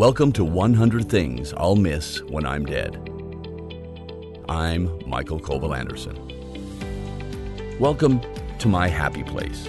Welcome to 100 Things I'll Miss When I'm Dead. I'm Mikael Colville-Andersen. Welcome to my happy place,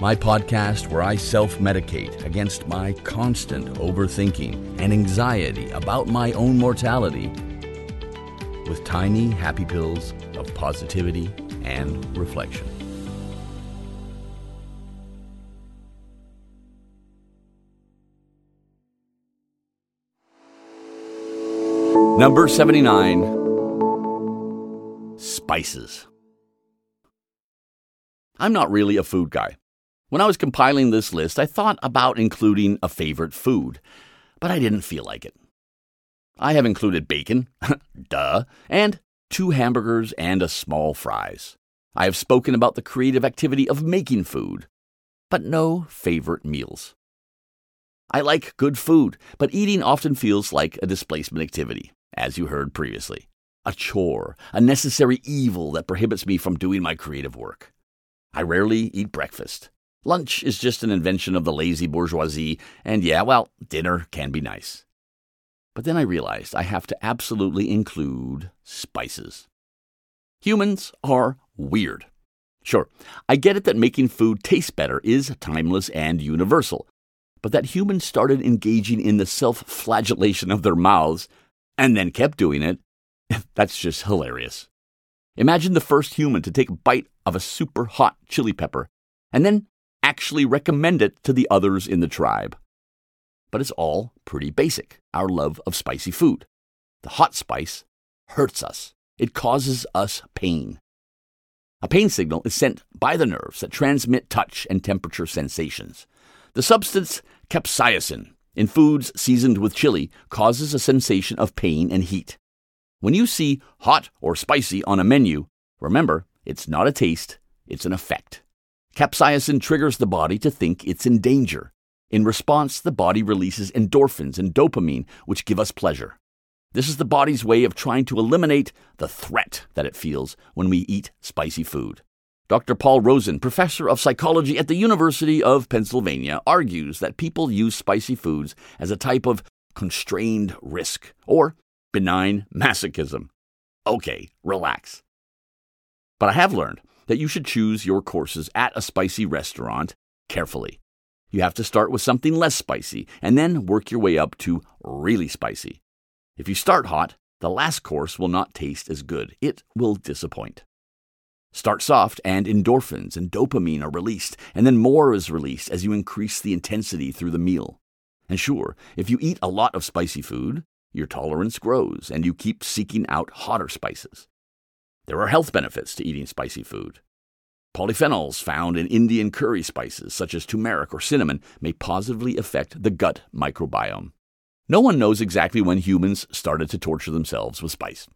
my podcast where I self medicate against my constant overthinking and anxiety about my own mortality with tiny happy pills of positivity and reflection. Number 79 Spices. I'm not really a food guy. When I was compiling this list, I thought about including a favorite food, but I didn't feel like it. I have included bacon, duh, and two hamburgers and a small fries. I have spoken about the creative activity of making food, but no favorite meals. I like good food, but eating often feels like a displacement activity as you heard previously. A chore, a necessary evil that prohibits me from doing my creative work. I rarely eat breakfast. Lunch is just an invention of the lazy bourgeoisie, and yeah, well, dinner can be nice. But then I realized I have to absolutely include spices. Humans are weird. Sure, I get it that making food taste better is timeless and universal, but that humans started engaging in the self flagellation of their mouths and then kept doing it, that's just hilarious. Imagine the first human to take a bite of a super hot chili pepper and then actually recommend it to the others in the tribe. But it's all pretty basic our love of spicy food. The hot spice hurts us, it causes us pain. A pain signal is sent by the nerves that transmit touch and temperature sensations. The substance capsaicin in foods seasoned with chili causes a sensation of pain and heat. When you see hot or spicy on a menu, remember it's not a taste, it's an effect. Capsaicin triggers the body to think it's in danger. In response, the body releases endorphins and dopamine, which give us pleasure. This is the body's way of trying to eliminate the threat that it feels when we eat spicy food. Dr. Paul Rozin, professor of psychology at the University of Pennsylvania, argues that people use spicy foods as a type of constrained risk or benign masochism. Okay, relax. But I have learned that you should choose your courses at a spicy restaurant carefully. You have to start with something less spicy and then work your way up to really spicy. If you start hot, the last course will not taste as good. It will disappoint. Start soft, and endorphins and dopamine are released, and then more is released as you increase the intensity through the meal. And sure, if you eat a lot of spicy food, your tolerance grows and you keep seeking out hotter spices. There are health benefits to eating spicy food. Polyphenols found in Indian curry spices, such as turmeric or cinnamon, may positively affect the gut microbiome. No one knows exactly when humans started to torture themselves with spice.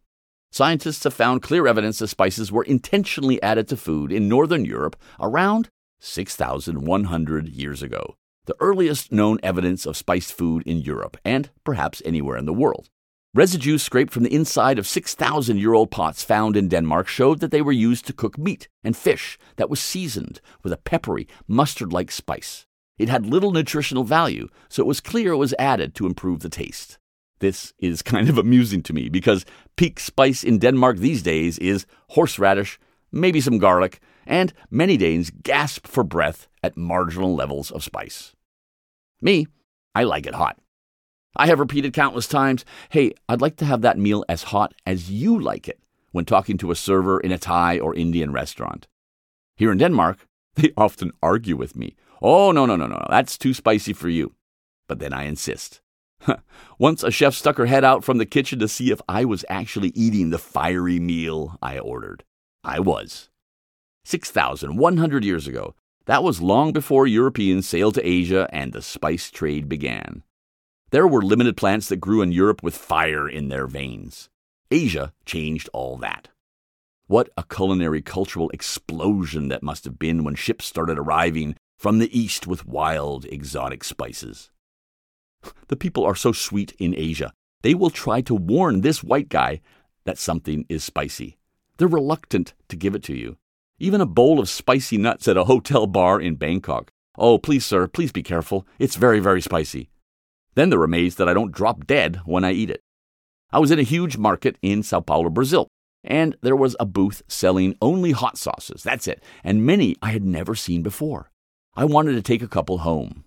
Scientists have found clear evidence that spices were intentionally added to food in Northern Europe around 6,100 years ago, the earliest known evidence of spiced food in Europe and perhaps anywhere in the world. Residues scraped from the inside of 6,000 year old pots found in Denmark showed that they were used to cook meat and fish that was seasoned with a peppery, mustard like spice. It had little nutritional value, so it was clear it was added to improve the taste. This is kind of amusing to me because peak spice in Denmark these days is horseradish, maybe some garlic, and many Danes gasp for breath at marginal levels of spice. Me, I like it hot. I have repeated countless times, hey, I'd like to have that meal as hot as you like it when talking to a server in a Thai or Indian restaurant. Here in Denmark, they often argue with me. Oh, no, no, no, no, that's too spicy for you. But then I insist. Once a chef stuck her head out from the kitchen to see if I was actually eating the fiery meal I ordered. I was. 6,100 years ago, that was long before Europeans sailed to Asia and the spice trade began. There were limited plants that grew in Europe with fire in their veins. Asia changed all that. What a culinary cultural explosion that must have been when ships started arriving from the east with wild, exotic spices. The people are so sweet in Asia. They will try to warn this white guy that something is spicy. They're reluctant to give it to you. Even a bowl of spicy nuts at a hotel bar in Bangkok. Oh, please, sir, please be careful. It's very, very spicy. Then they're amazed that I don't drop dead when I eat it. I was in a huge market in Sao Paulo, Brazil, and there was a booth selling only hot sauces. That's it, and many I had never seen before. I wanted to take a couple home.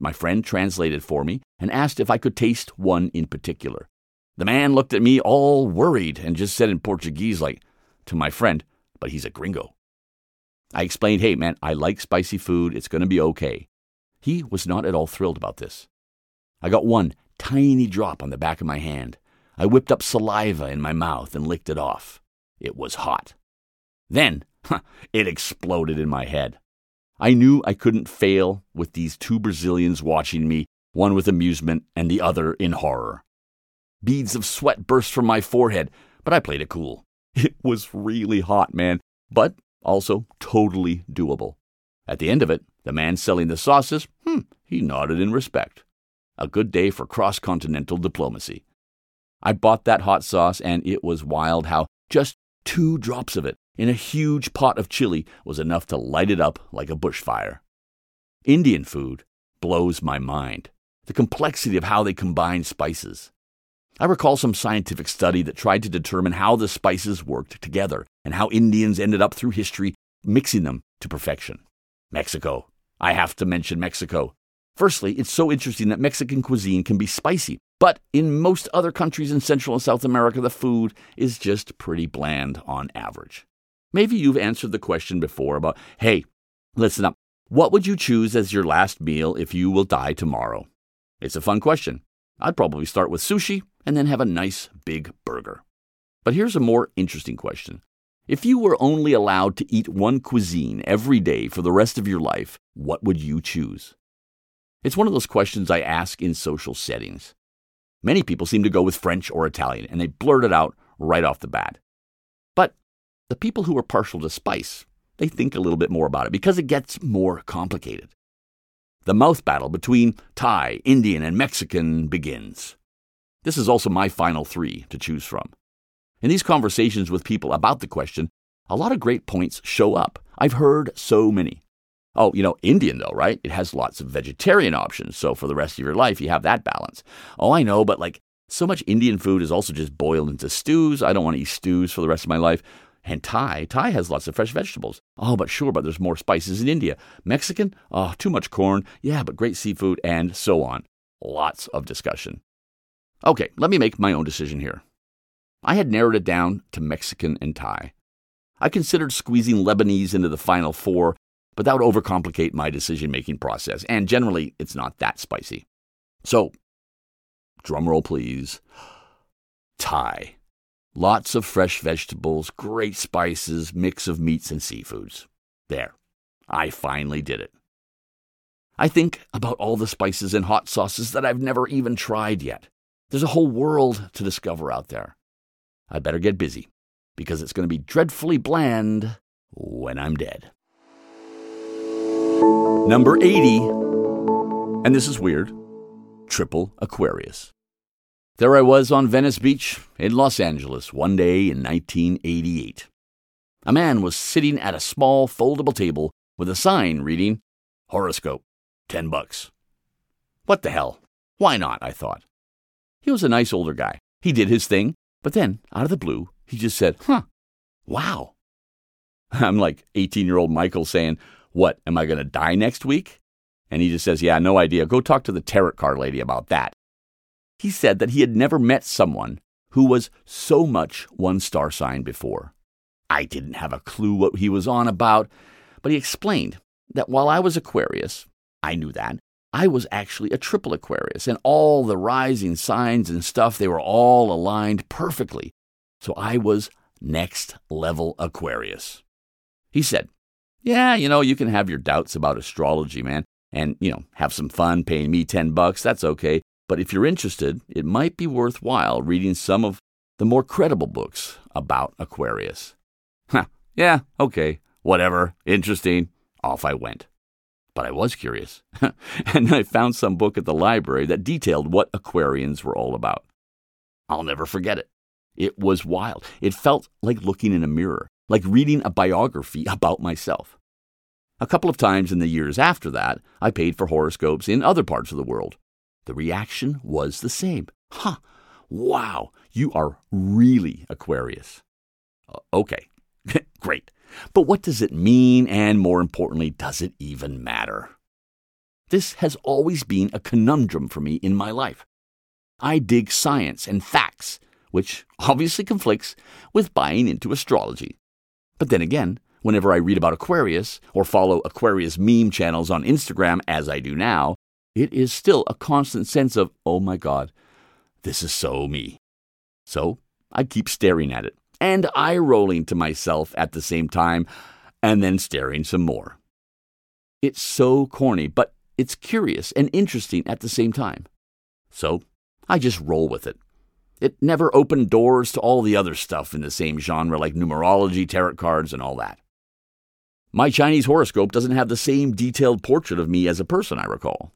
My friend translated for me and asked if I could taste one in particular. The man looked at me all worried and just said in Portuguese, like, to my friend, but he's a gringo. I explained, hey, man, I like spicy food. It's going to be okay. He was not at all thrilled about this. I got one tiny drop on the back of my hand. I whipped up saliva in my mouth and licked it off. It was hot. Then, it exploded in my head. I knew I couldn't fail with these two Brazilians watching me, one with amusement and the other in horror. Beads of sweat burst from my forehead, but I played it cool. It was really hot, man, but also totally doable. At the end of it, the man selling the sauces, hmm, he nodded in respect. A good day for cross continental diplomacy. I bought that hot sauce, and it was wild how just two drops of it in a huge pot of chili was enough to light it up like a bushfire. Indian food blows my mind. The complexity of how they combine spices. I recall some scientific study that tried to determine how the spices worked together and how Indians ended up through history mixing them to perfection. Mexico. I have to mention Mexico. Firstly, it's so interesting that Mexican cuisine can be spicy, but in most other countries in Central and South America, the food is just pretty bland on average. Maybe you've answered the question before about, hey, listen up, what would you choose as your last meal if you will die tomorrow? It's a fun question. I'd probably start with sushi and then have a nice big burger. But here's a more interesting question. If you were only allowed to eat one cuisine every day for the rest of your life, what would you choose? It's one of those questions I ask in social settings. Many people seem to go with French or Italian, and they blurt it out right off the bat. The people who are partial to spice, they think a little bit more about it because it gets more complicated. The mouth battle between Thai, Indian, and Mexican begins. This is also my final three to choose from. In these conversations with people about the question, a lot of great points show up. I've heard so many. Oh, you know, Indian though, right? It has lots of vegetarian options, so for the rest of your life you have that balance. Oh, I know, but like so much Indian food is also just boiled into stews. I don't want to eat stews for the rest of my life. And Thai, Thai has lots of fresh vegetables. Oh, but sure, but there's more spices in India. Mexican, oh, too much corn. Yeah, but great seafood, and so on. Lots of discussion. Okay, let me make my own decision here. I had narrowed it down to Mexican and Thai. I considered squeezing Lebanese into the final four, but that would overcomplicate my decision making process, and generally, it's not that spicy. So, drumroll please. Thai. Lots of fresh vegetables, great spices, mix of meats and seafoods. There. I finally did it. I think about all the spices and hot sauces that I've never even tried yet. There's a whole world to discover out there. I better get busy because it's going to be dreadfully bland when I'm dead. Number 80, and this is weird Triple Aquarius. There I was on Venice Beach in Los Angeles one day in 1988. A man was sitting at a small foldable table with a sign reading, Horoscope, 10 bucks. What the hell? Why not? I thought. He was a nice older guy. He did his thing, but then, out of the blue, he just said, huh, wow. I'm like 18 year old Mikael saying, What, am I going to die next week? And he just says, Yeah, no idea. Go talk to the tarot card lady about that. He said that he had never met someone who was so much one star sign before. I didn't have a clue what he was on about, but he explained that while I was Aquarius, I knew that, I was actually a triple Aquarius, and all the rising signs and stuff, they were all aligned perfectly. So I was next level Aquarius. He said, Yeah, you know, you can have your doubts about astrology, man, and, you know, have some fun paying me 10 bucks. That's okay. But if you're interested, it might be worthwhile reading some of the more credible books about Aquarius. Huh, yeah, okay, whatever, interesting. Off I went. But I was curious, and I found some book at the library that detailed what Aquarians were all about. I'll never forget it. It was wild. It felt like looking in a mirror, like reading a biography about myself. A couple of times in the years after that, I paid for horoscopes in other parts of the world. The reaction was the same. Huh, wow, you are really Aquarius. Uh, okay, great. But what does it mean, and more importantly, does it even matter? This has always been a conundrum for me in my life. I dig science and facts, which obviously conflicts with buying into astrology. But then again, whenever I read about Aquarius or follow Aquarius meme channels on Instagram, as I do now, it is still a constant sense of, oh my God, this is so me. So I keep staring at it and eye rolling to myself at the same time, and then staring some more. It's so corny, but it's curious and interesting at the same time. So I just roll with it. It never opened doors to all the other stuff in the same genre like numerology, tarot cards, and all that. My Chinese horoscope doesn't have the same detailed portrait of me as a person, I recall.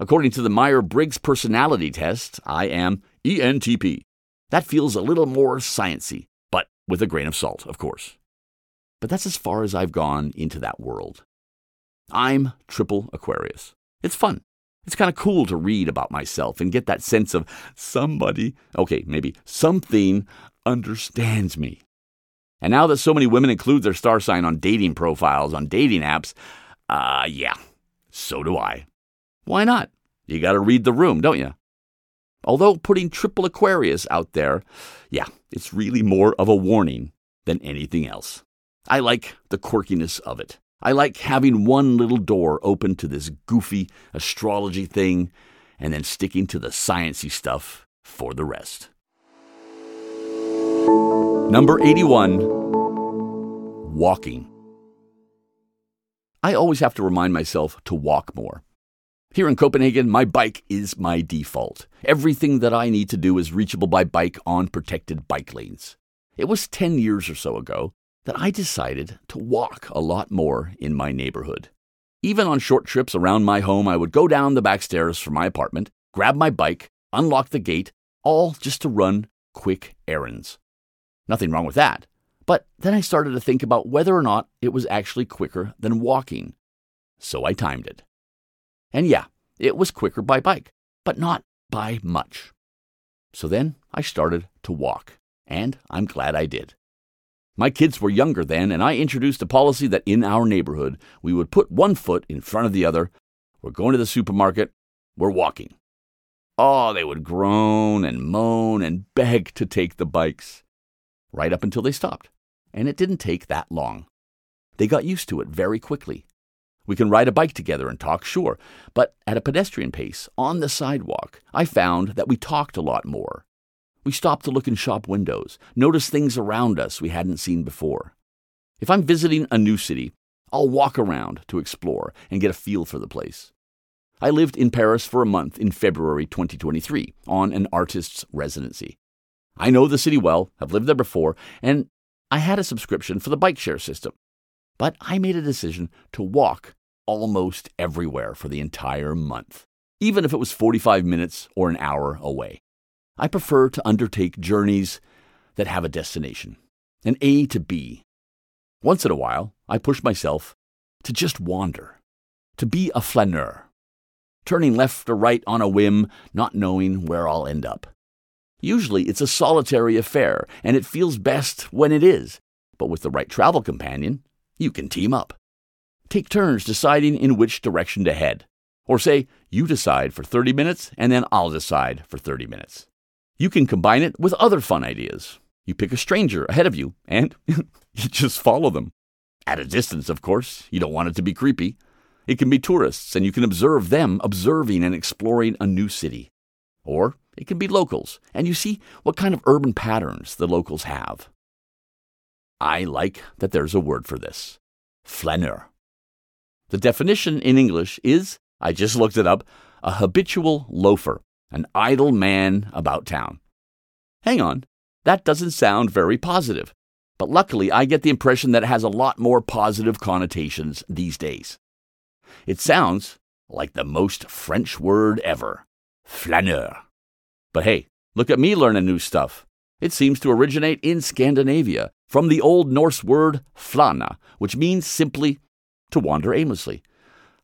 According to the Myers Briggs personality test, I am ENTP. That feels a little more sciency, but with a grain of salt, of course. But that's as far as I've gone into that world. I'm triple Aquarius. It's fun. It's kind of cool to read about myself and get that sense of somebody, okay, maybe something understands me. And now that so many women include their star sign on dating profiles on dating apps, uh, yeah, so do I. Why not? You got to read the room, don't you? Although putting triple Aquarius out there, yeah, it's really more of a warning than anything else. I like the quirkiness of it. I like having one little door open to this goofy astrology thing and then sticking to the sciency stuff for the rest. Number 81 Walking. I always have to remind myself to walk more. Here in Copenhagen, my bike is my default. Everything that I need to do is reachable by bike on protected bike lanes. It was 10 years or so ago that I decided to walk a lot more in my neighborhood. Even on short trips around my home, I would go down the back stairs from my apartment, grab my bike, unlock the gate, all just to run quick errands. Nothing wrong with that. But then I started to think about whether or not it was actually quicker than walking. So I timed it. And yeah, it was quicker by bike, but not by much. So then I started to walk, and I'm glad I did. My kids were younger then, and I introduced a policy that in our neighborhood we would put one foot in front of the other. We're going to the supermarket, we're walking. Oh, they would groan and moan and beg to take the bikes. Right up until they stopped. And it didn't take that long. They got used to it very quickly. We can ride a bike together and talk, sure, but at a pedestrian pace, on the sidewalk, I found that we talked a lot more. We stopped to look in shop windows, notice things around us we hadn't seen before. If I'm visiting a new city, I'll walk around to explore and get a feel for the place. I lived in Paris for a month in February 2023 on an artist's residency. I know the city well, have lived there before, and I had a subscription for the bike share system. But I made a decision to walk almost everywhere for the entire month, even if it was 45 minutes or an hour away. I prefer to undertake journeys that have a destination, an A to B. Once in a while, I push myself to just wander, to be a flaneur, turning left or right on a whim, not knowing where I'll end up. Usually it's a solitary affair, and it feels best when it is, but with the right travel companion, you can team up. Take turns deciding in which direction to head. Or say, you decide for 30 minutes, and then I'll decide for 30 minutes. You can combine it with other fun ideas. You pick a stranger ahead of you and you just follow them. At a distance, of course. You don't want it to be creepy. It can be tourists, and you can observe them observing and exploring a new city. Or it can be locals, and you see what kind of urban patterns the locals have. I like that there's a word for this flaneur. The definition in English is, I just looked it up, a habitual loafer an idle man about town. Hang on, that doesn't sound very positive, but luckily I get the impression that it has a lot more positive connotations these days. It sounds like the most French word ever flaneur. But hey, look at me learning new stuff. It seems to originate in Scandinavia from the Old Norse word flana, which means simply to wander aimlessly.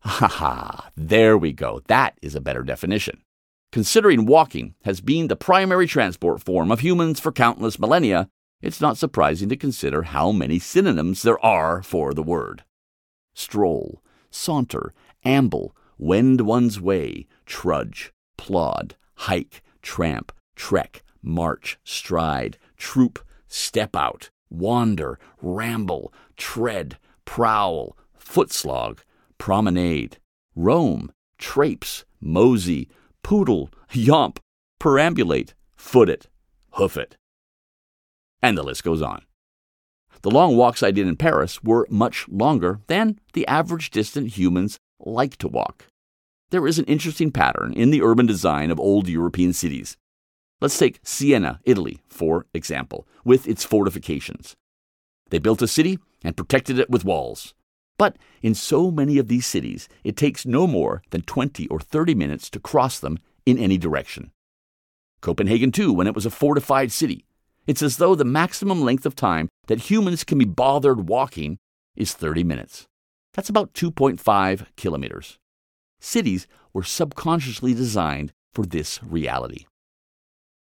Ha ha, there we go. That is a better definition. Considering walking has been the primary transport form of humans for countless millennia, it's not surprising to consider how many synonyms there are for the word. Stroll, saunter, amble, wend one's way, trudge, plod, hike, tramp, trek, march, stride, troop, step out, wander, ramble, tread, prowl, footslog, promenade, roam, traipse, mosey, poodle, yomp, perambulate, foot it, hoof it. And the list goes on. The long walks I did in Paris were much longer than the average distance humans like to walk. There is an interesting pattern in the urban design of old European cities. Let's take Siena, Italy, for example, with its fortifications. They built a city and protected it with walls. But in so many of these cities, it takes no more than 20 or 30 minutes to cross them in any direction. Copenhagen, too, when it was a fortified city. It's as though the maximum length of time that humans can be bothered walking is 30 minutes. That's about 2.5 kilometers. Cities were subconsciously designed for this reality.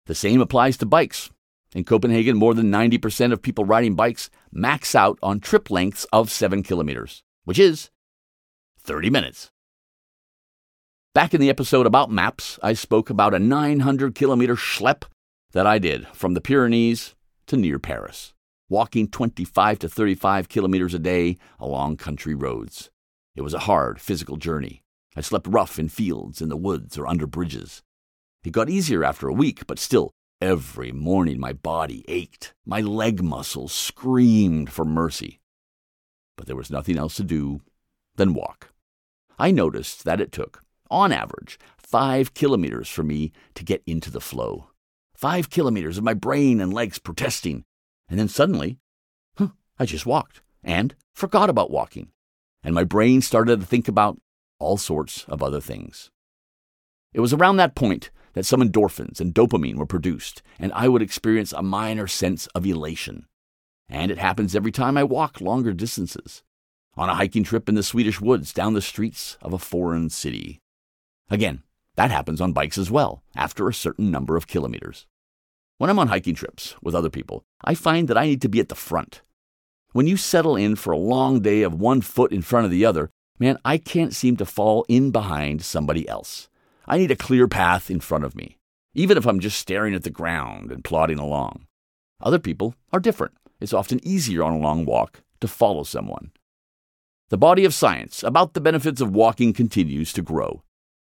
The same applies to bikes. In Copenhagen, more than 90% of people riding bikes max out on trip lengths of 7 kilometers, which is 30 minutes. Back in the episode about maps, I spoke about a 900 kilometer schlep that I did from the Pyrenees to near Paris, walking 25 to 35 kilometers a day along country roads. It was a hard physical journey. I slept rough in fields, in the woods, or under bridges. It got easier after a week, but still, every morning my body ached. My leg muscles screamed for mercy. But there was nothing else to do than walk. I noticed that it took, on average, five kilometers for me to get into the flow. Five kilometers of my brain and legs protesting. And then suddenly, huh, I just walked and forgot about walking. And my brain started to think about all sorts of other things. It was around that point that some endorphins and dopamine were produced, and I would experience a minor sense of elation. And it happens every time I walk longer distances, on a hiking trip in the Swedish woods down the streets of a foreign city. Again, that happens on bikes as well, after a certain number of kilometers. When I'm on hiking trips with other people, I find that I need to be at the front. When you settle in for a long day of one foot in front of the other, man, I can't seem to fall in behind somebody else. I need a clear path in front of me, even if I'm just staring at the ground and plodding along. Other people are different. It's often easier on a long walk to follow someone. The body of science about the benefits of walking continues to grow.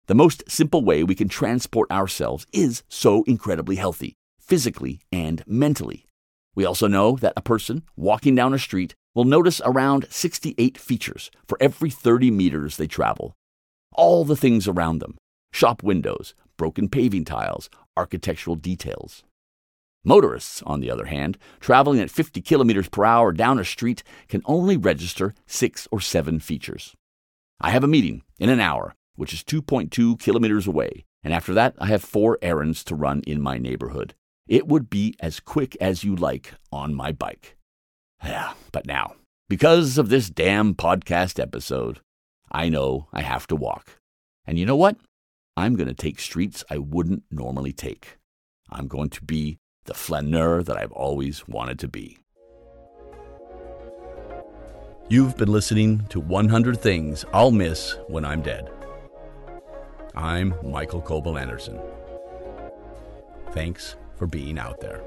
The most simple way we can transport ourselves is so incredibly healthy, physically and mentally. We also know that a person walking down a street will notice around 68 features for every 30 meters they travel. All the things around them shop windows, broken paving tiles, architectural details. Motorists, on the other hand, traveling at 50 kilometers per hour down a street can only register six or seven features. I have a meeting in an hour, which is 2.2 kilometers away, and after that, I have four errands to run in my neighborhood. It would be as quick as you like on my bike. Yeah, but now, because of this damn podcast episode, I know I have to walk. And you know what? I'm going to take streets I wouldn't normally take. I'm going to be the flaneur that I've always wanted to be. You've been listening to 100 Things I'll Miss When I'm Dead. I'm Mikael Colville-Andersen. Thanks for being out there.